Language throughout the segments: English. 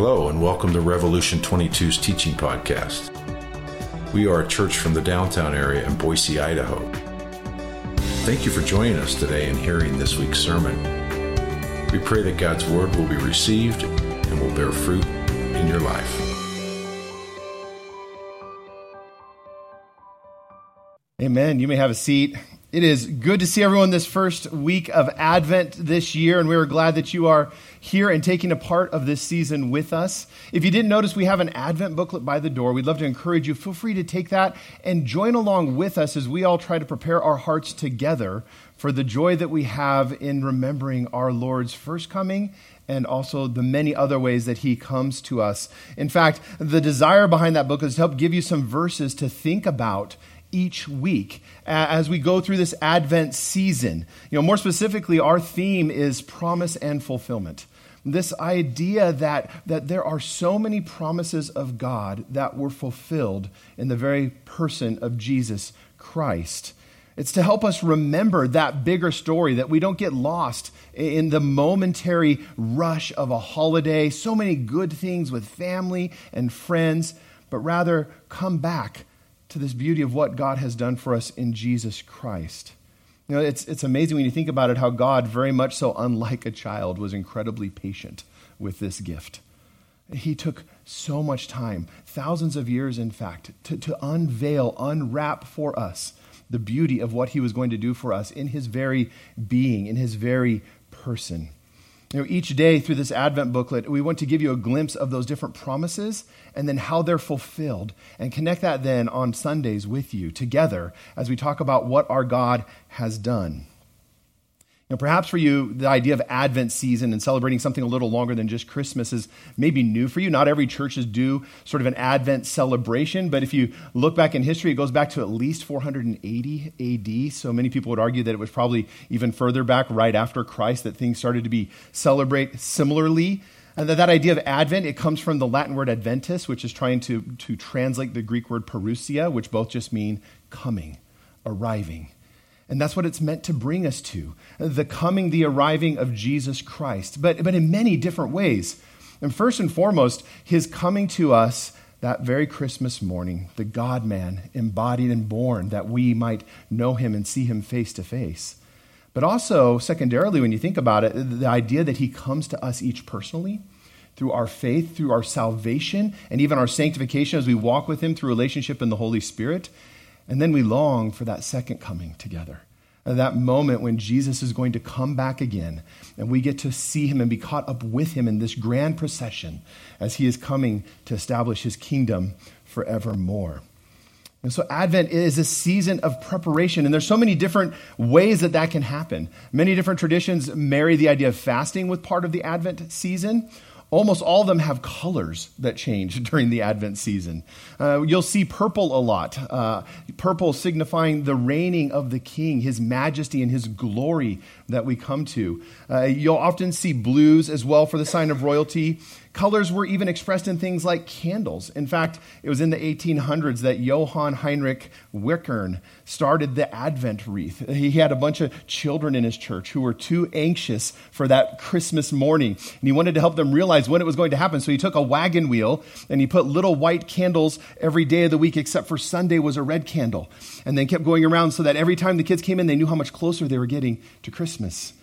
Hello, and welcome to Revolution 22's teaching podcast. We are a church from the downtown area in Boise, Idaho. Thank you for joining us today and hearing this week's sermon. We pray that God's word will be received and will bear fruit in your life. Amen. You may have a seat. It is good to see everyone this first week of Advent this year, and we are glad that you are here and taking a part of this season with us. If you didn't notice, we have an Advent booklet by the door. We'd love to encourage you. Feel free to take that and join along with us as we all try to prepare our hearts together for the joy that we have in remembering our Lord's first coming and also the many other ways that he comes to us. In fact, the desire behind that book is to help give you some verses to think about each week as we go through this Advent season. You know, more specifically, our theme is promise and fulfillment. This idea that, that there are so many promises of God that were fulfilled in the very person of Jesus Christ. It's to help us remember that bigger story, that we don't get lost in the momentary rush of a holiday, so many good things with family and friends, but rather come back to this beauty of what God has done for us in Jesus Christ. You know, it's, it's amazing when you think about it how God, very much so unlike a child, was incredibly patient with this gift. He took so much time, thousands of years, in fact, to, to unveil, unwrap for us the beauty of what he was going to do for us in his very being, in his very person. You know, each day through this Advent booklet, we want to give you a glimpse of those different promises and then how they're fulfilled, and connect that then on Sundays with you together as we talk about what our God has done. Now, perhaps for you, the idea of Advent season and celebrating something a little longer than just Christmas is maybe new for you. Not every churches do sort of an Advent celebration, but if you look back in history, it goes back to at least 480 AD. So many people would argue that it was probably even further back, right after Christ, that things started to be celebrate similarly. And that, that idea of Advent, it comes from the Latin word adventus, which is trying to, to translate the Greek word parousia, which both just mean coming, arriving. And that's what it's meant to bring us to the coming, the arriving of Jesus Christ, but, but in many different ways. And first and foremost, his coming to us that very Christmas morning, the God man embodied and born, that we might know him and see him face to face. But also, secondarily, when you think about it, the idea that he comes to us each personally through our faith, through our salvation, and even our sanctification as we walk with him through relationship in the Holy Spirit. And then we long for that second coming together. Uh, that moment when Jesus is going to come back again, and we get to see him and be caught up with him in this grand procession as he is coming to establish his kingdom forevermore. And so Advent is a season of preparation, and there's so many different ways that that can happen. Many different traditions marry the idea of fasting with part of the Advent season, Almost all of them have colors that change during the Advent season. Uh, you'll see purple a lot, uh, purple signifying the reigning of the King, his majesty and his glory that we come to. Uh, you'll often see blues as well for the sign of royalty. Colors were even expressed in things like candles. In fact, it was in the 1800s that Johann Heinrich Wichern started the Advent wreath. He had a bunch of children in his church who were too anxious for that Christmas morning, and he wanted to help them realize when it was going to happen. So he took a wagon wheel and he put little white candles every day of the week, except for Sunday was a red candle, and then kept going around so that every time the kids came in, they knew how much closer they were getting to Christmas.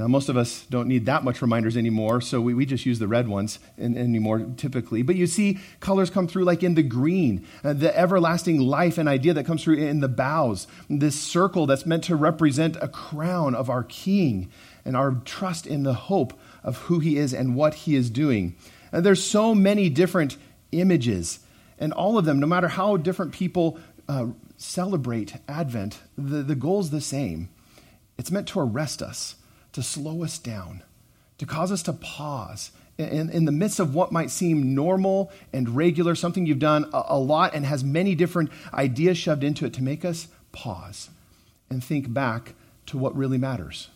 Now, most of us don't need that much reminders anymore, so we, we just use the red ones in, anymore typically. But you see colors come through like in the green, uh, the everlasting life and idea that comes through in the boughs, this circle that's meant to represent a crown of our King and our trust in the hope of who he is and what he is doing. And there's so many different images, and all of them, no matter how different people uh, celebrate Advent, the, the goal is the same. It's meant to arrest us to slow us down, to cause us to pause in, in the midst of what might seem normal and regular, something you've done a, a lot and has many different ideas shoved into it, to make us pause and think back to what really matters.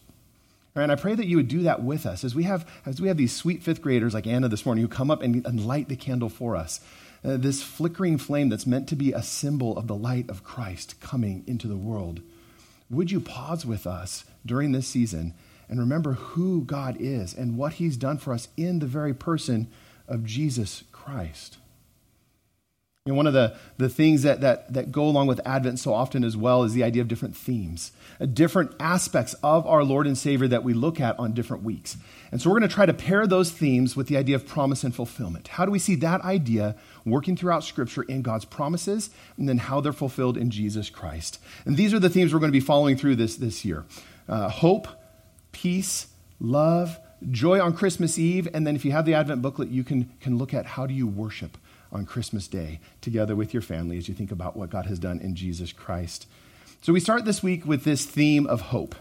And I pray that you would do that with us as we have, as we have these sweet fifth graders like Anna this morning who come up and, and light the candle for us. Uh, this flickering flame that's meant to be a symbol of the light of Christ coming into the world. Would you pause with us during this season and remember who God is and what He's done for us in the very person of Jesus Christ. And one of the, the things that, that, that go along with Advent so often as well is the idea of different themes, uh, different aspects of our Lord and Savior that we look at on different weeks. And so we're going to try to pair those themes with the idea of promise and fulfillment. How do we see that idea working throughout Scripture in God's promises and then how they're fulfilled in Jesus Christ? And these are the themes we're going to be following through this, this year uh, hope, peace, love, joy on Christmas Eve. And then if you have the Advent booklet, you can, can look at how do you worship on Christmas Day together with your family as you think about what God has done in Jesus Christ. So we start this week with this theme of hope.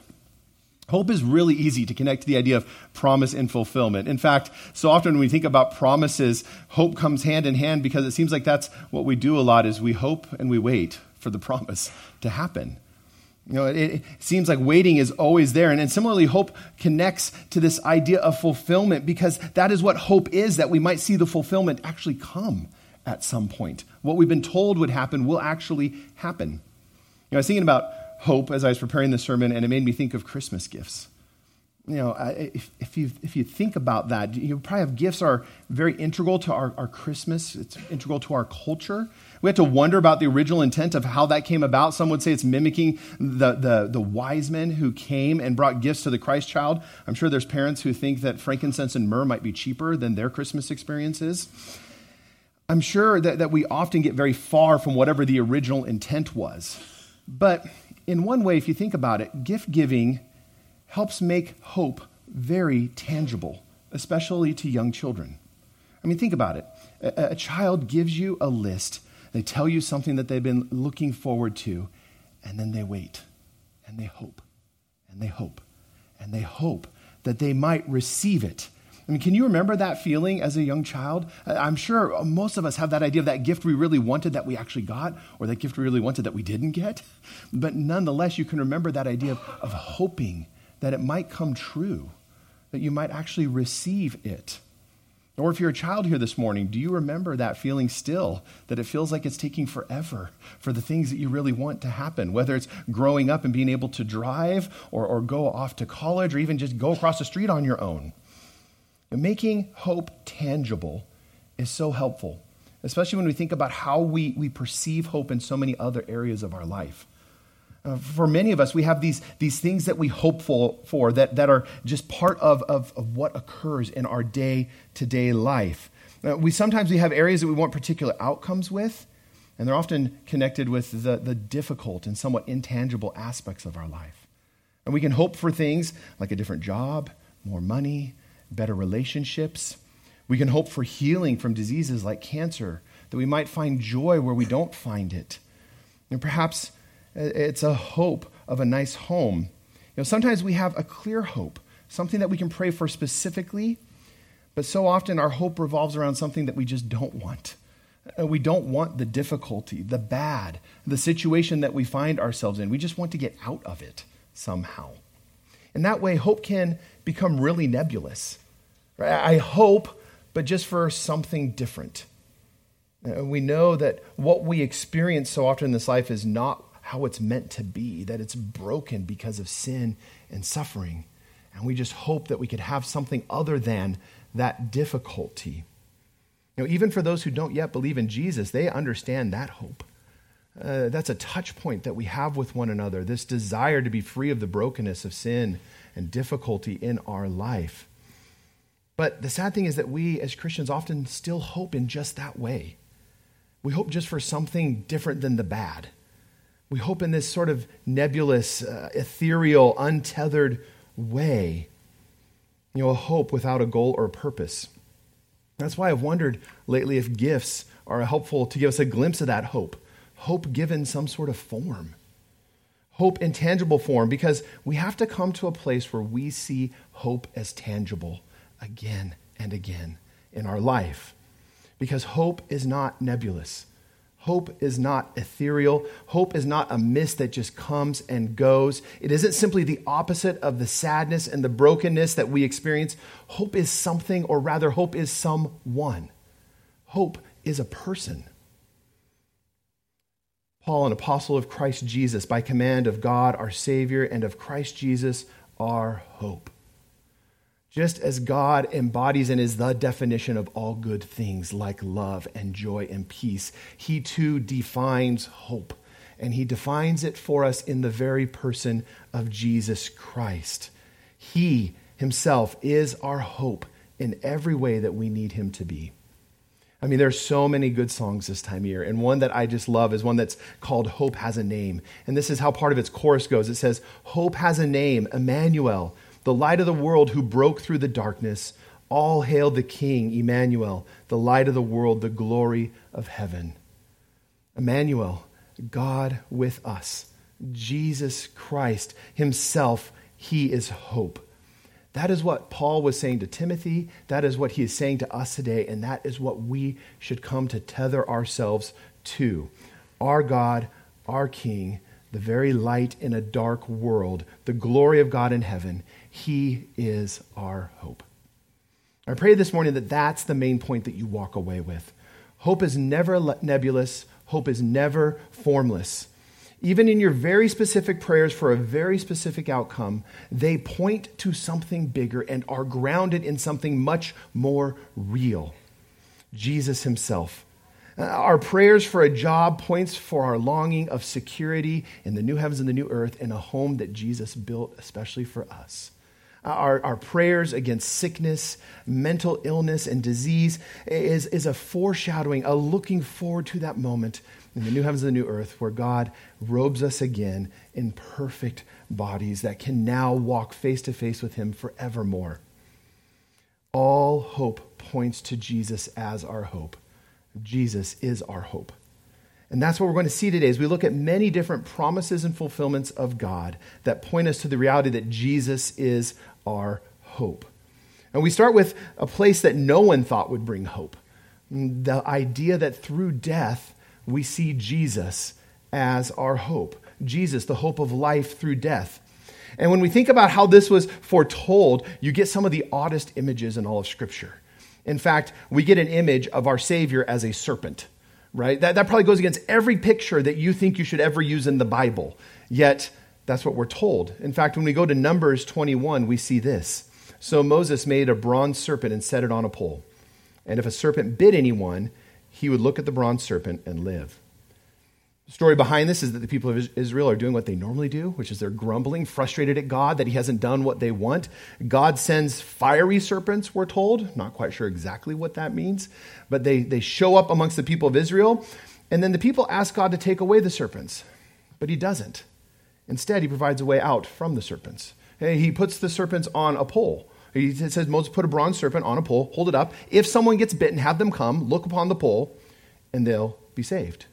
Hope is really easy to connect to the idea of promise and fulfillment. In fact, so often when we think about promises, hope comes hand in hand because it seems like that's what we do a lot is we hope and we wait for the promise to happen. You know, it, it, seems like waiting is always there. And, and similarly, hope connects to this idea of fulfillment because that is what hope is that we might see the fulfillment actually come at some point. What we've been told would happen will actually happen. You know, I was thinking about hope as I was preparing the sermon, and it made me think of Christmas gifts. You know, if, if, you, if you think about that, you probably have gifts are very integral to our, our Christmas. It's integral to our culture. We have to wonder about the original intent of how that came about. Some would say it's mimicking the, the, the wise men who came and brought gifts to the Christ child. I'm sure there's parents who think that frankincense and myrrh might be cheaper than their Christmas experiences. I'm sure that, that we often get very far from whatever the original intent was. But in one way, if you think about it, gift giving helps make hope very tangible, especially to young children. I mean, think about it. A, a, child gives you a list, they tell you something that they've been looking forward to, and then they wait, and they hope, and they hope, and they hope that they might receive it I mean, can you remember that feeling as a young child? I'm sure most of us have that idea of that gift we really wanted that we actually got, or that gift we really wanted that we didn't get. But nonetheless, you can remember that idea of, of hoping that it might come true, that you might actually receive it. Or if you're a child here this morning, do you remember that feeling still? That it feels like it's taking forever for the things that you really want to happen, whether it's growing up and being able to drive, or, or go off to college, or even just go across the street on your own. Making hope tangible is so helpful, especially when we think about how we, we perceive hope in so many other areas of our life. Uh, for many of us, we have these, these things that we hope for, that, that are just part of, of, of what occurs in our day to day life. Uh, we sometimes we have areas that we want particular outcomes with, and they're often connected with the, the difficult and somewhat intangible aspects of our life. And we can hope for things like a different job, more money, better relationships. We can hope for healing from diseases like cancer, that we might find joy where we don't find it. And perhaps it's a hope of a nice home. You know, sometimes we have a clear hope, something that we can pray for specifically, but so often our hope revolves around something that we just don't want. Uh, we don't want the difficulty, the bad, the situation that we find ourselves in. We just want to get out of it somehow. And that way, hope can become really nebulous. I hope, but just for something different. Uh, we know that what we experience so often in this life is not how it's meant to be, that it's broken because of sin and suffering. And we just hope that we could have something other than that difficulty. You know, even for those who don't yet believe in Jesus, they understand that hope. Uh, that's a touch point that we have with one another, this desire to be free of the brokenness of sin and difficulty in our life. But the sad thing is that we as Christians often still hope in just that way. We hope just for something different than the bad. We hope in this sort of nebulous, uh, ethereal, untethered way. You know, a hope without a goal or a purpose. That's why I've wondered lately if gifts are helpful to give us a glimpse of that hope. Hope given some sort of form. Hope in tangible form, because we have to come to a place where we see hope as tangible again and again in our life. Because hope is not nebulous. Hope is not ethereal. Hope is not a mist that just comes and goes. It isn't simply the opposite of the sadness and the brokenness that we experience. Hope is something, or rather, hope is someone. Hope is a person. Paul, an apostle of Christ Jesus, by command of God our Savior and of Christ Jesus our hope. Just as God embodies and is the definition of all good things like love and joy and peace, he too defines hope. And he defines it for us in the very person of Jesus Christ. He himself is our hope in every way that we need him to be. I mean, there's so many good songs this time of year, and one that I just love is one that's called Hope Has a Name. And this is how part of its chorus goes. It says, Hope has a name, Emmanuel, the light of the world who broke through the darkness. All hail the King, Emmanuel, the light of the world, the glory of heaven. Emmanuel, God with us. Jesus Christ himself, he is hope. That is what Paul was saying to Timothy. That is what he is saying to us today. And that is what we should come to tether ourselves to. Our God, our King, the very light in a dark world, the glory of God in heaven. He is our hope. I pray this morning that that's the main point that you walk away with. Hope is never nebulous, hope is never formless even in your very specific prayers for a very specific outcome, they point to something bigger and are grounded in something much more real Jesus Himself. Uh, our prayers for a job points for our longing of security in the new heavens and the new earth in a home that Jesus built especially for us. Uh, our, our prayers against sickness, mental illness, and disease is, is a foreshadowing, a looking forward to that moment in the new heavens and the new earth where God robes us again in perfect bodies that can now walk face to face with Him forevermore. All hope points to Jesus as our hope. Jesus is our hope. And that's what we're going to see today as we look at many different promises and fulfillments of God that point us to the reality that Jesus is our hope. And we start with a place that no one thought would bring hope the idea that through death, we see Jesus as our hope. Jesus, the hope of life through death. And when we think about how this was foretold, you get some of the oddest images in all of Scripture. In fact, we get an image of our Savior as a serpent, right? That, that probably goes against every picture that you think you should ever use in the Bible. Yet, that's what we're told. In fact, when we go to Numbers 21, we see this. So Moses made a bronze serpent and set it on a pole. And if a serpent bit anyone, he would look at the bronze serpent and live. The story behind this is that the people of Israel are doing what they normally do, which is they're grumbling, frustrated at God that he hasn't done what they want. God sends fiery serpents, we're told. Not quite sure exactly what that means, but they, they show up amongst the people of Israel. And then the people ask God to take away the serpents, but he doesn't. Instead, he provides a way out from the serpents. He puts the serpents on a pole. He says, Moses, put a bronze serpent on a pole, hold it up. If someone gets bitten, have them come, look upon the pole, and they'll be saved.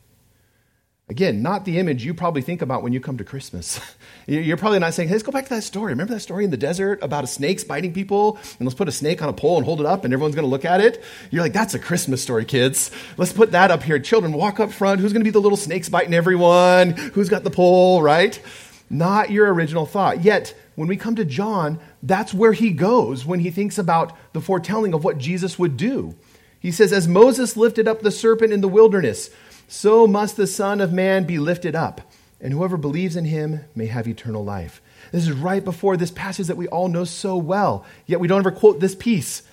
Again, not the image you probably think about when you come to Christmas. You're probably not saying, hey, let's go back to that story. Remember that story in the desert about a snake biting people? And let's put a snake on a pole and hold it up and everyone's going to look at it? You're like, that's a Christmas story, kids. Let's put that up here. Children, walk up front. Who's going to be the little snakes biting everyone? Who's got the pole, right? Not your original thought. Yet, when we come to John, that's where he goes when he thinks about the foretelling of what Jesus would do. He says, As Moses lifted up the serpent in the wilderness, so must the Son of Man be lifted up, and whoever believes in him may have eternal life. This is right before this passage that we all know so well, yet we don't ever quote this piece.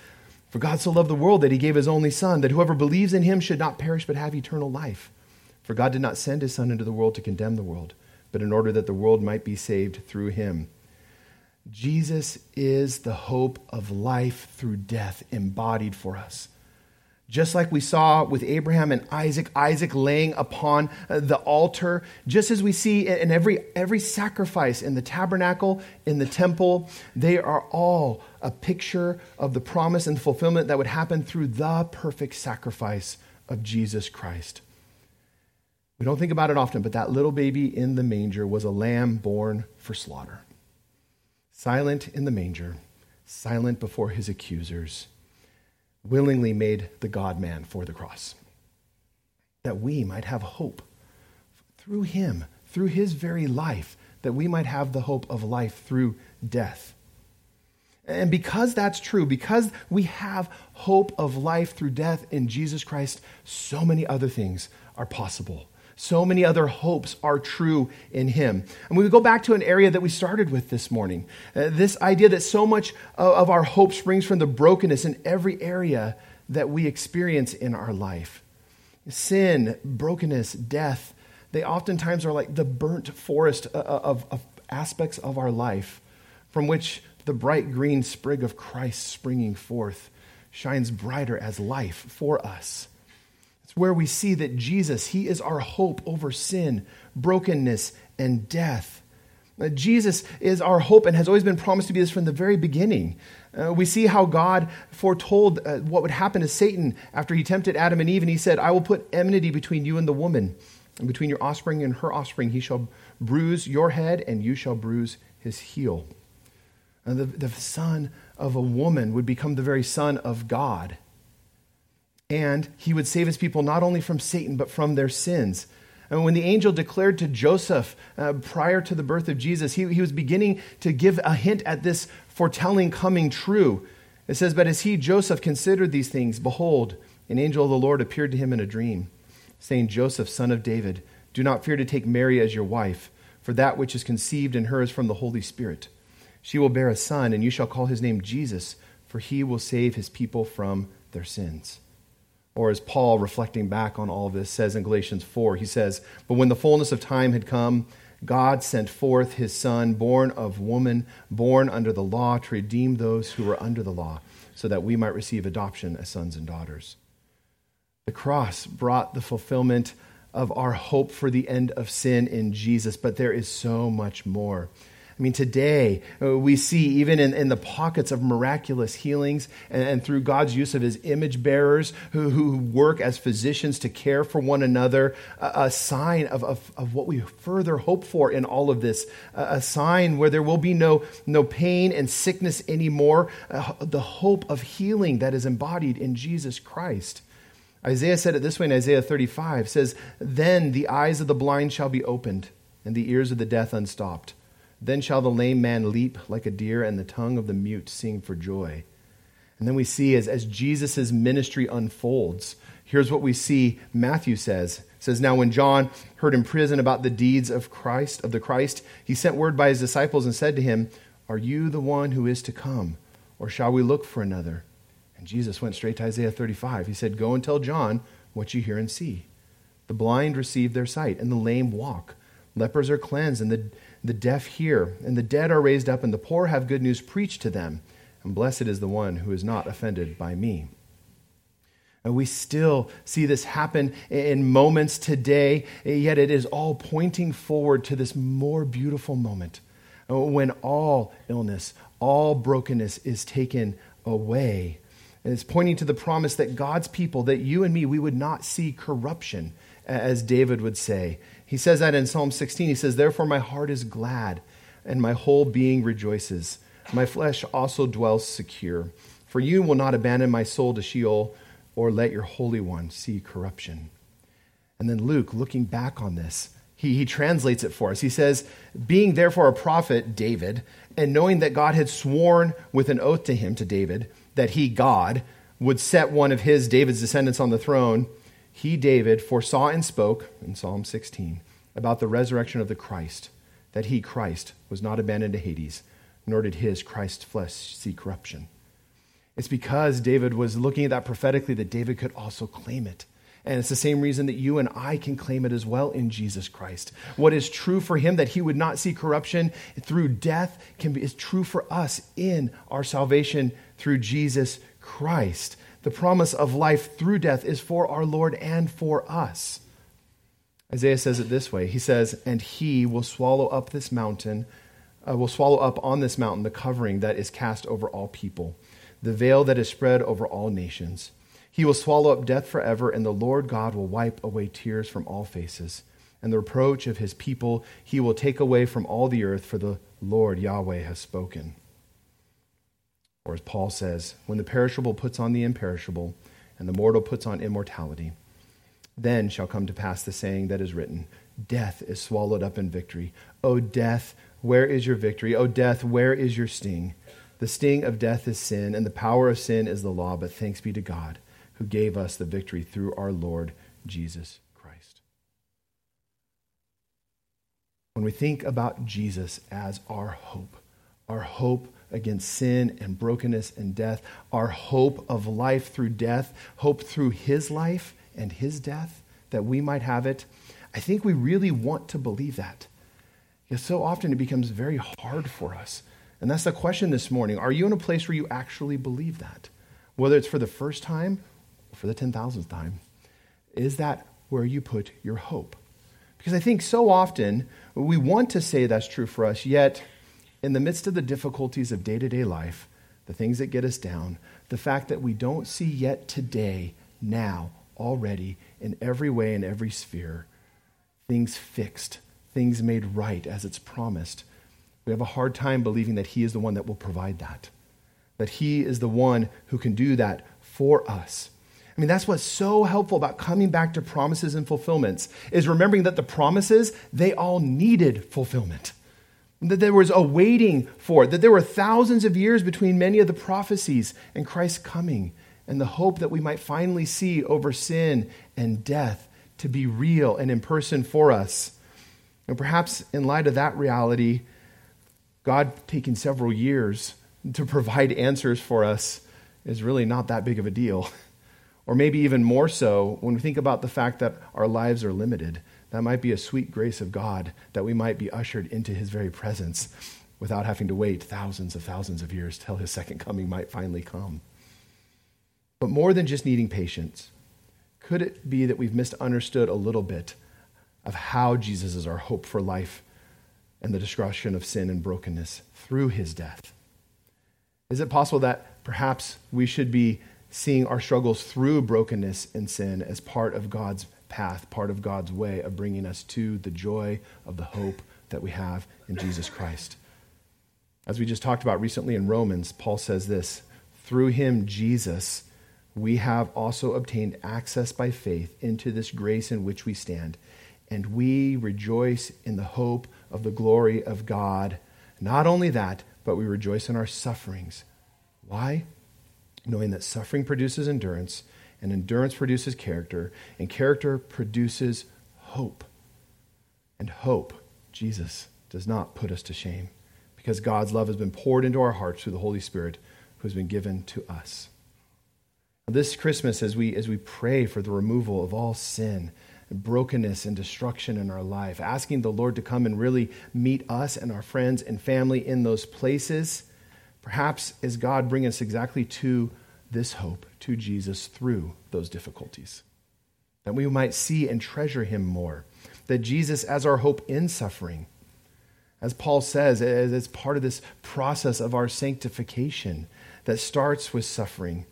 For God so loved the world that he gave his only Son, that whoever believes in him should not perish but have eternal life. For God did not send his Son into the world to condemn the world, but in order that the world might be saved through him. Jesus is the hope of life through death embodied for us. Just like we saw with Abraham and Isaac, Isaac laying upon uh, the altar, just as we see in every, every sacrifice in the tabernacle, in the temple, they are all a picture of the promise and fulfillment that would happen through the perfect sacrifice of Jesus Christ. We don't think about it often, but that little baby in the manger was a lamb born for slaughter silent in the manger, silent before his accusers, willingly made the God man for the cross. That we might have hope through him, through his very life, that we might have the hope of life through death. And because that's true, because we have hope of life through death in Jesus Christ, so many other things are possible So many other hopes are true in him. And we go back to an area that we started with this morning uh, this idea that so much of our hope springs from the brokenness in every area that we experience in our life. Sin, brokenness, death, they oftentimes are like the burnt forest uh, uh, of, of aspects of our life from which the bright green sprig of Christ springing forth shines brighter as life for us. Where we see that Jesus, He is our hope over sin, brokenness, and death. Uh, Jesus is our hope and has always been promised to be this from the very beginning. Uh, we see how God foretold uh, what would happen to Satan after he tempted Adam and Eve, and he said, I will put enmity between you and the woman, and between your offspring and her offspring. He shall bruise your head, and you shall bruise his heel. And the, the son of a woman would become the very son of God. And he would save his people not only from Satan, but from their sins. And when the angel declared to Joseph uh, prior to the birth of Jesus, he, he was beginning to give a hint at this foretelling coming true. It says, But as he, Joseph, considered these things, behold, an angel of the Lord appeared to him in a dream, saying, Joseph, son of David, do not fear to take Mary as your wife, for that which is conceived in her is from the Holy Spirit. She will bear a son, and you shall call his name Jesus, for he will save his people from their sins. Or as Paul, reflecting back on all this, says in Galatians 4, he says, But when the fullness of time had come, God sent forth his Son, born of woman, born under the law, to redeem those who were under the law, so that we might receive adoption as sons and daughters. The cross brought the fulfillment of our hope for the end of sin in Jesus, but there is so much more. I mean, today uh, we see, even in, in the pockets of miraculous healings and, and through God's use of his image bearers who, who work as physicians to care for one another, a, a sign of, of, of, what we further hope for in all of this, a, a sign where there will be no, no pain and sickness anymore, uh, the hope of healing that is embodied in Jesus Christ. Isaiah said it this way in Isaiah 35 says, Then the eyes of the blind shall be opened, and the ears of the deaf unstopped. Then shall the lame man leap like a deer, and the tongue of the mute sing for joy. And then we see as, as Jesus' ministry unfolds, here's what we see Matthew says. It says, Now when John heard in prison about the deeds of Christ, of the Christ, he sent word by his disciples and said to him, Are you the one who is to come, or shall we look for another? And Jesus went straight to Isaiah 35. He said, Go and tell John what you hear and see. The blind receive their sight, and the lame walk. Lepers are cleansed, and the the deaf hear, and the dead are raised up, and the poor have good news preached to them. And blessed is the one who is not offended by me. And we still see this happen in moments today, yet it is all pointing forward to this more beautiful moment uh, when all illness, all brokenness is taken away. And it's pointing to the promise that God's people, that you and me, we would not see corruption, as David would say. He says that in Psalm 16. He says, Therefore my heart is glad, and my whole being rejoices. My flesh also dwells secure. For you will not abandon my soul to Sheol, or let your Holy One see corruption. And then Luke, looking back on this, he, he translates it for us. He says, Being therefore a prophet, David, and knowing that God had sworn with an oath to him, to David, that he, God, would set one of his, David's descendants, on the throne, he, David, foresaw and spoke in Psalm 16 about the resurrection of the Christ, that he, Christ, was not abandoned to Hades, nor did his, Christ's flesh, see corruption. It's because David was looking at that prophetically that David could also claim it. And it's the same reason that you and I can claim it as well in Jesus Christ. What is true for him that he would not see corruption through death can be is true for us in our salvation through Jesus Christ. The promise of life through death is for our Lord and for us. Isaiah says it this way He says, And he will swallow up this mountain, uh, will swallow up on this mountain the covering that is cast over all people, the veil that is spread over all nations. He will swallow up death forever, and the Lord God will wipe away tears from all faces. And the reproach of his people he will take away from all the earth, for the Lord Yahweh has spoken. Or as Paul says, when the perishable puts on the imperishable, and the mortal puts on immortality, then shall come to pass the saying that is written Death is swallowed up in victory. O death, where is your victory? O death, where is your sting? The sting of death is sin, and the power of sin is the law, but thanks be to God who gave us the victory through our Lord Jesus Christ. when we think about Jesus as our hope, our hope against sin and brokenness and death, our hope of life through death, hope through his life and his death, that we might have it, I think we really want to believe that. Yet so often it becomes very hard for us. And that's the question this morning. Are you in a place where you actually believe that? Whether it's for the first time or for the 10,000th time. Is that where you put your hope? Because I think so often we want to say that's true for us, yet in the midst of the difficulties of day to day life, the things that get us down, the fact that we don't see yet today, now, already, in every way, in every sphere, things fixed, things made right as it's promised, we have a hard time believing that He is the one that will provide that, that He is the one who can do that for us. I mean, that's what's so helpful about coming back to promises and fulfillments is remembering that the promises, they all needed fulfillment. That there was a waiting for that there were thousands of years between many of the prophecies and Christ's coming, and the hope that we might finally see over sin and death to be real and in person for us. And perhaps in light of that reality, God taking several years to provide answers for us is really not that big of a deal. Or maybe even more so when we think about the fact that our lives are limited. That might be a sweet grace of God that we might be ushered into his very presence without having to wait thousands of thousands of years till his second coming might finally come. But more than just needing patience, could it be that we've misunderstood a little bit of how Jesus is our hope for life and the destruction of sin and brokenness through his death? Is it possible that perhaps we should be seeing our struggles through brokenness and sin as part of God's path, part of God's way of bringing us to the joy of the hope that we have in Jesus Christ. As we just talked about recently in Romans, Paul says this through him, Jesus, we have also obtained access by faith into this grace in which we stand, and we rejoice in the hope of the glory of God. Not only that, but we rejoice in our sufferings. Why? knowing that suffering produces endurance, and endurance produces character, and character produces hope. And hope, Jesus, does not put us to shame because God's love has been poured into our hearts through the Holy Spirit who has been given to us. This Christmas, as we, as we pray for the removal of all sin, and brokenness and destruction in our life, asking the Lord to come and really meet us and our friends and family in those places, Perhaps is God bringing us exactly to this hope, to Jesus through those difficulties. That we might see and treasure him more. That Jesus as our hope in suffering, as Paul says, as part of this process of our sanctification that starts with suffering.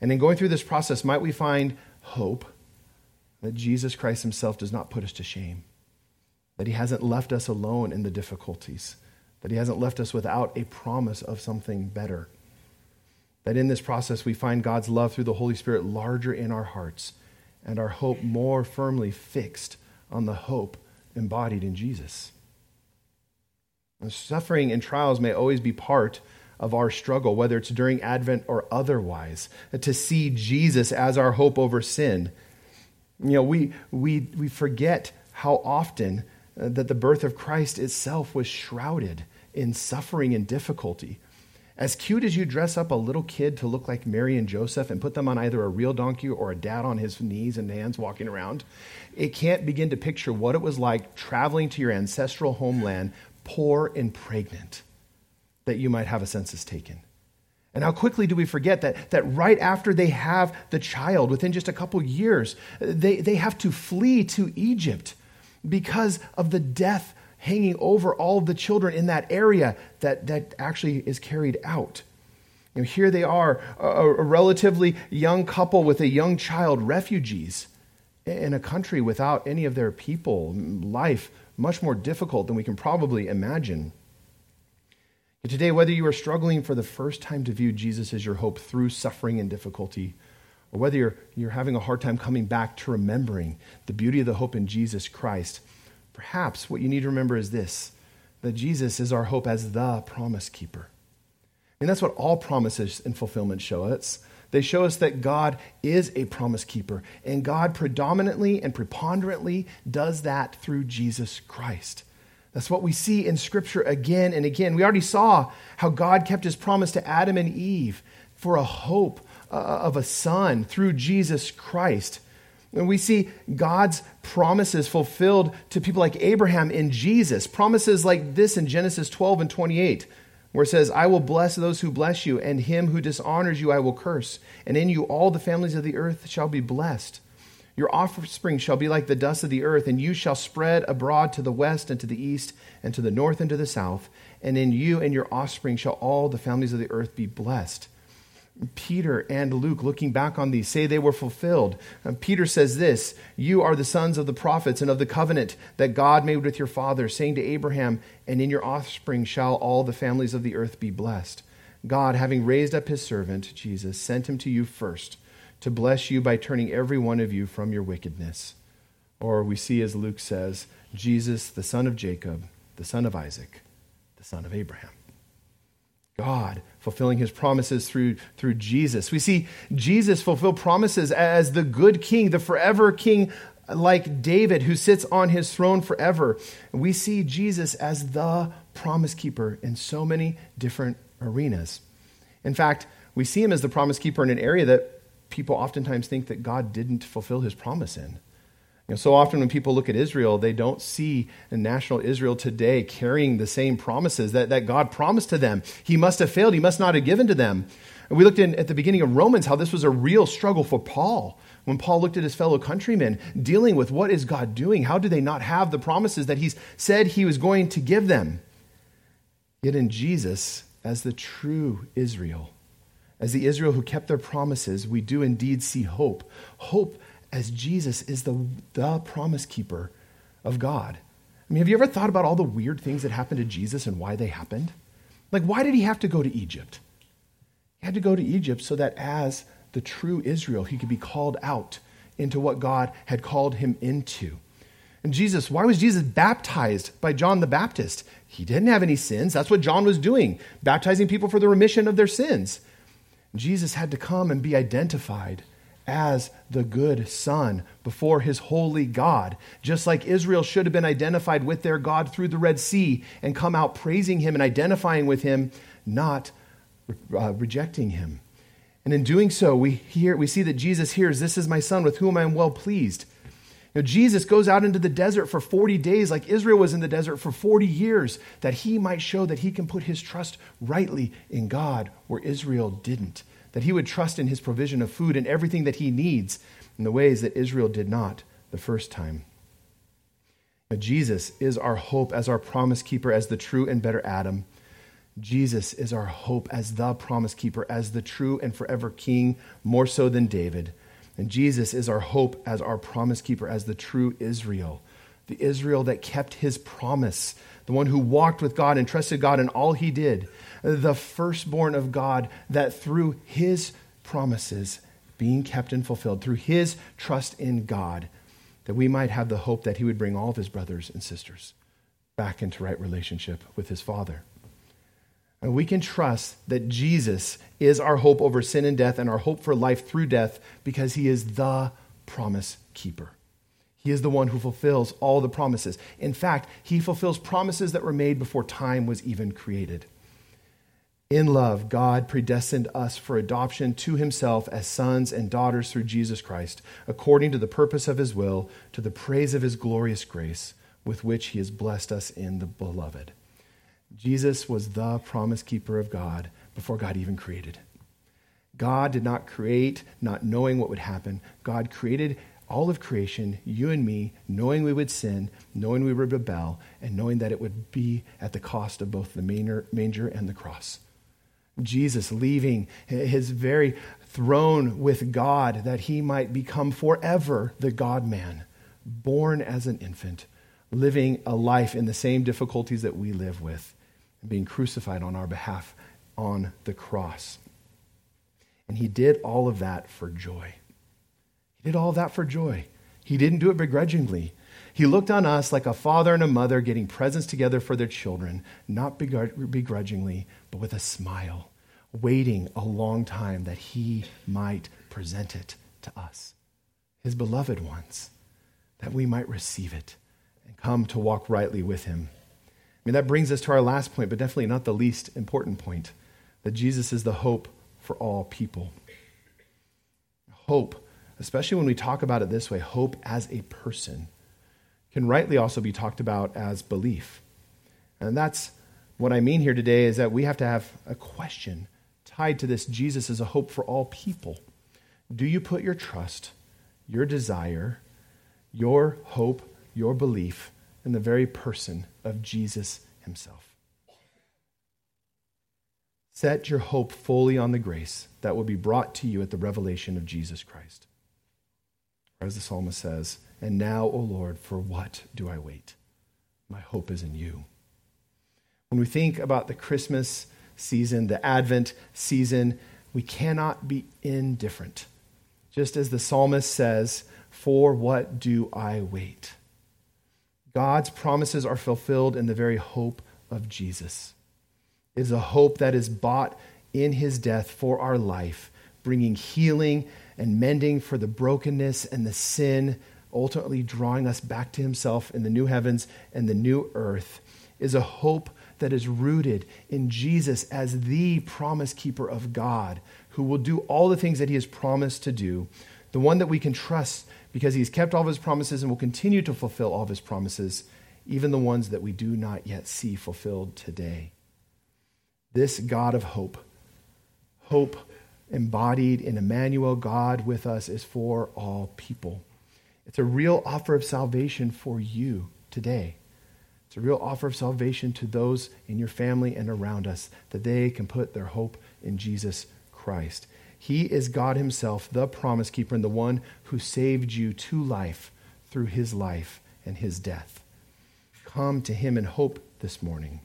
And in going through this process, might we find hope that Jesus Christ himself does not put us to shame, that he hasn't left us alone in the difficulties that He hasn't left us without a promise of something better. That in this process we find God's love through the Holy Spirit larger in our hearts and our hope more firmly fixed on the hope embodied in Jesus. And suffering and trials may always be part of our struggle, whether it's during Advent or otherwise, to see Jesus as our hope over sin. You know, we, we, we forget how often uh, that the birth of Christ itself was shrouded in suffering and difficulty. As cute as you dress up a little kid to look like Mary and Joseph and put them on either a real donkey or a dad on his knees and hands walking around, it can't begin to picture what it was like traveling to your ancestral homeland, poor and pregnant, that you might have a census taken. And how quickly do we forget that, that right after they have the child, within just a couple years, they, they have to flee to Egypt because of the death hanging over all of the children in that area that, that actually is carried out. You know, here they are, a, a relatively young couple with a young child, refugees in a country without any of their people, life much more difficult than we can probably imagine. Today, whether you are struggling for the first time to view Jesus as your hope through suffering and difficulty, or whether you're, you're having a hard time coming back to remembering the beauty of the hope in Jesus Christ, perhaps what you need to remember is this that Jesus is our hope as the promise keeper. And that's what all promises and fulfillment show us. They show us that God is a promise keeper, and God predominantly and preponderantly does that through Jesus Christ. That's what we see in Scripture again and again. We already saw how God kept his promise to Adam and Eve for a hope uh, of a son through Jesus Christ. And we see God's promises fulfilled to people like Abraham in Jesus. Promises like this in Genesis 12 and 28, where it says, I will bless those who bless you, and him who dishonors you I will curse. And in you all the families of the earth shall be blessed. Your offspring shall be like the dust of the earth, and you shall spread abroad to the west and to the east, and to the north and to the south. And in you and your offspring shall all the families of the earth be blessed. Peter and Luke, looking back on these, say they were fulfilled. Uh, Peter says this You are the sons of the prophets and of the covenant that God made with your father, saying to Abraham, And in your offspring shall all the families of the earth be blessed. God, having raised up his servant, Jesus, sent him to you first to bless you by turning every one of you from your wickedness. Or we see, as Luke says, Jesus, the son of Jacob, the son of Isaac, the son of Abraham. God fulfilling his promises through, through Jesus. We see Jesus fulfill promises as the good king, the forever king like David who sits on his throne forever. We see Jesus as the promise keeper in so many different arenas. In fact, we see him as the promise keeper in an area that people oftentimes think that God didn't fulfill his promise in. You know, so often when people look at Israel, they don't see a national Israel today carrying the same promises that, that God promised to them. He must have failed, he must not have given to them. And we looked in, at the beginning of Romans how this was a real struggle for Paul. When Paul looked at his fellow countrymen, dealing with what is God doing? How do they not have the promises that he said he was going to give them? Yet in Jesus, as the true Israel, as the Israel who kept their promises, we do indeed see hope. Hope as Jesus is the, the promise keeper of God. I mean, have you ever thought about all the weird things that happened to Jesus and why they happened? Like, why did he have to go to Egypt? He had to go to Egypt so that as the true Israel, he could be called out into what God had called him into. And Jesus, why was Jesus baptized by John the Baptist? He didn't have any sins. That's what John was doing, baptizing people for the remission of their sins. Jesus had to come and be identified as the good son before his holy God, just like Israel should have been identified with their God through the Red Sea and come out praising him and identifying with him, not uh, rejecting him. And in doing so, we hear we see that Jesus hears, "This is my son with whom I am well pleased." Now, Jesus goes out into the desert for 40 days, like Israel was in the desert for 40 years, that he might show that he can put his trust rightly in God where Israel didn't. That he would trust in his provision of food and everything that he needs in the ways that Israel did not the first time. Now, Jesus is our hope as our promise keeper, as the true and better Adam. Jesus is our hope as the promise keeper, as the true and forever King, more so than David. And Jesus is our hope as our promise keeper, as the true Israel, the Israel that kept his promise, the one who walked with God and trusted God in all he did, the firstborn of God, that through his promises being kept and fulfilled, through his trust in God, that we might have the hope that he would bring all of his brothers and sisters back into right relationship with his Father. And we can trust that Jesus is our hope over sin and death and our hope for life through death because he is the promise keeper. He is the one who fulfills all the promises. In fact, he fulfills promises that were made before time was even created. In love, God predestined us for adoption to himself as sons and daughters through Jesus Christ, according to the purpose of his will, to the praise of his glorious grace, with which he has blessed us in the beloved. Jesus was the promise keeper of God before God even created. God did not create not knowing what would happen. God created all of creation, you and me, knowing we would sin, knowing we would rebel, and knowing that it would be at the cost of both the manger and the cross. Jesus leaving his very throne with God that he might become forever the God man, born as an infant, living a life in the same difficulties that we live with and being crucified on our behalf on the cross. And he did all of that for joy. He did all of that for joy. He didn't do it begrudgingly. He looked on us like a father and a mother getting presents together for their children, not begrudgingly, but with a smile, waiting a long time that he might present it to us, his beloved ones, that we might receive it and come to walk rightly with him. I mean, that brings us to our last point, but definitely not the least important point that Jesus is the hope for all people. Hope, especially when we talk about it this way, hope as a person, can rightly also be talked about as belief. And that's what I mean here today is that we have to have a question tied to this Jesus is a hope for all people. Do you put your trust, your desire, your hope, your belief in the very person of Jesus himself? Set your hope fully on the grace that will be brought to you at the revelation of Jesus Christ. As the psalmist says, And now, O Lord, for what do I wait? My hope is in you. When we think about the Christmas season, the Advent season, we cannot be indifferent. Just as the psalmist says, For what do I wait? God's promises are fulfilled in the very hope of Jesus is a hope that is bought in his death for our life, bringing healing and mending for the brokenness and the sin, ultimately drawing us back to himself in the new heavens and the new earth, is a hope that is rooted in Jesus as the promise keeper of God, who will do all the things that he has promised to do, the one that we can trust because he's kept all of his promises and will continue to fulfill all of his promises, even the ones that we do not yet see fulfilled today this God of hope. Hope embodied in Emmanuel, God with us, is for all people. It's a real offer of salvation for you today. It's a real offer of salvation to those in your family and around us that they can put their hope in Jesus Christ. He is God Himself, the promise keeper, and the one who saved you to life through His life and His death. Come to Him in hope this morning.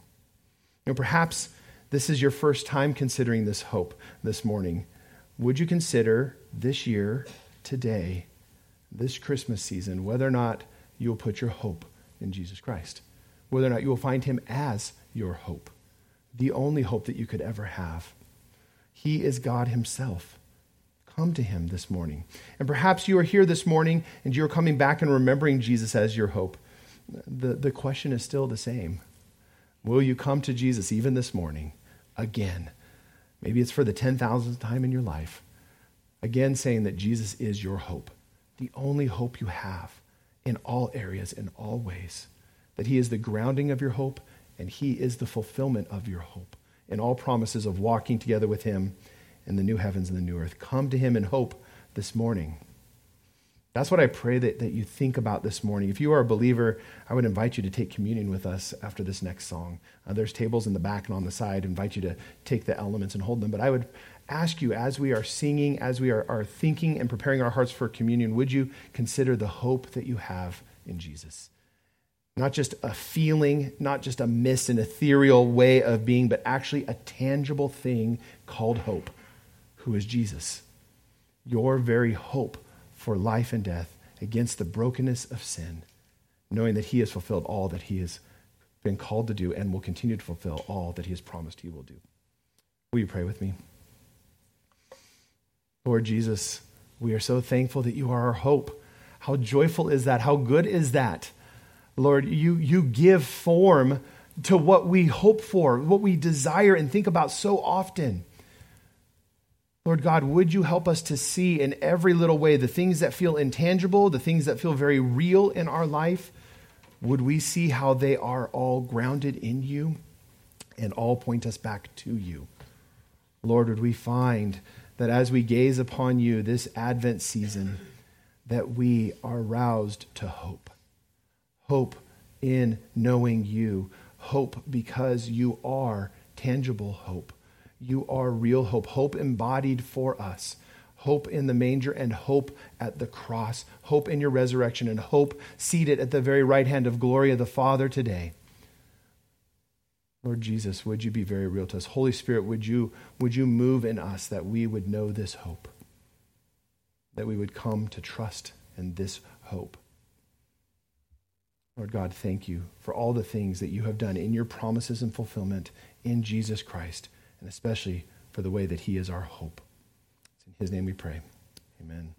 You know, perhaps this is your first time considering this hope this morning, would you consider this year, today, this Christmas season, whether or not you will put your hope in Jesus Christ? Whether or not you will find him as your hope, the only hope that you could ever have. He is God himself. Come to him this morning. And perhaps you are here this morning and you're coming back and remembering Jesus as your hope. The, the question is still the same. Will you come to Jesus even this morning? again. Maybe it's for the 10,000th time in your life. Again, saying that Jesus is your hope, the only hope you have in all areas, in all ways. That He is the grounding of your hope, and He is the fulfillment of your hope in all promises of walking together with Him in the new heavens and the new earth. Come to Him in hope this morning. That's what I pray that, that you think about this morning. If you are a believer, I would invite you to take communion with us after this next song. Uh, there's tables in the back and on the side. I invite you to take the elements and hold them. But I would ask you, as we are singing, as we are, are thinking and preparing our hearts for communion, would you consider the hope that you have in Jesus? Not just a feeling, not just a mist, an ethereal way of being, but actually a tangible thing called hope, who is Jesus. Your very hope for life and death against the brokenness of sin, knowing that He has fulfilled all that He has been called to do and will continue to fulfill all that He has promised He will do. Will you pray with me? Lord Jesus, we are so thankful that you are our hope. How joyful is that? How good is that? Lord, you, you give form to what we hope for, what we desire and think about so often. Lord God, would you help us to see in every little way the things that feel intangible, the things that feel very real in our life? Would we see how they are all grounded in you and all point us back to you? Lord, would we find that as we gaze upon you this Advent season, that we are roused to hope. Hope in knowing you. Hope because you are tangible hope you are real hope, hope embodied for us, hope in the manger and hope at the cross, hope in your resurrection and hope seated at the very right hand of glory of the Father today. Lord Jesus, would you be very real to us? Holy Spirit, would you, would you move in us that we would know this hope, that we would come to trust in this hope? Lord God, thank you for all the things that you have done in your promises and fulfillment in Jesus Christ and especially for the way that He is our hope. It's in His name we pray. Amen.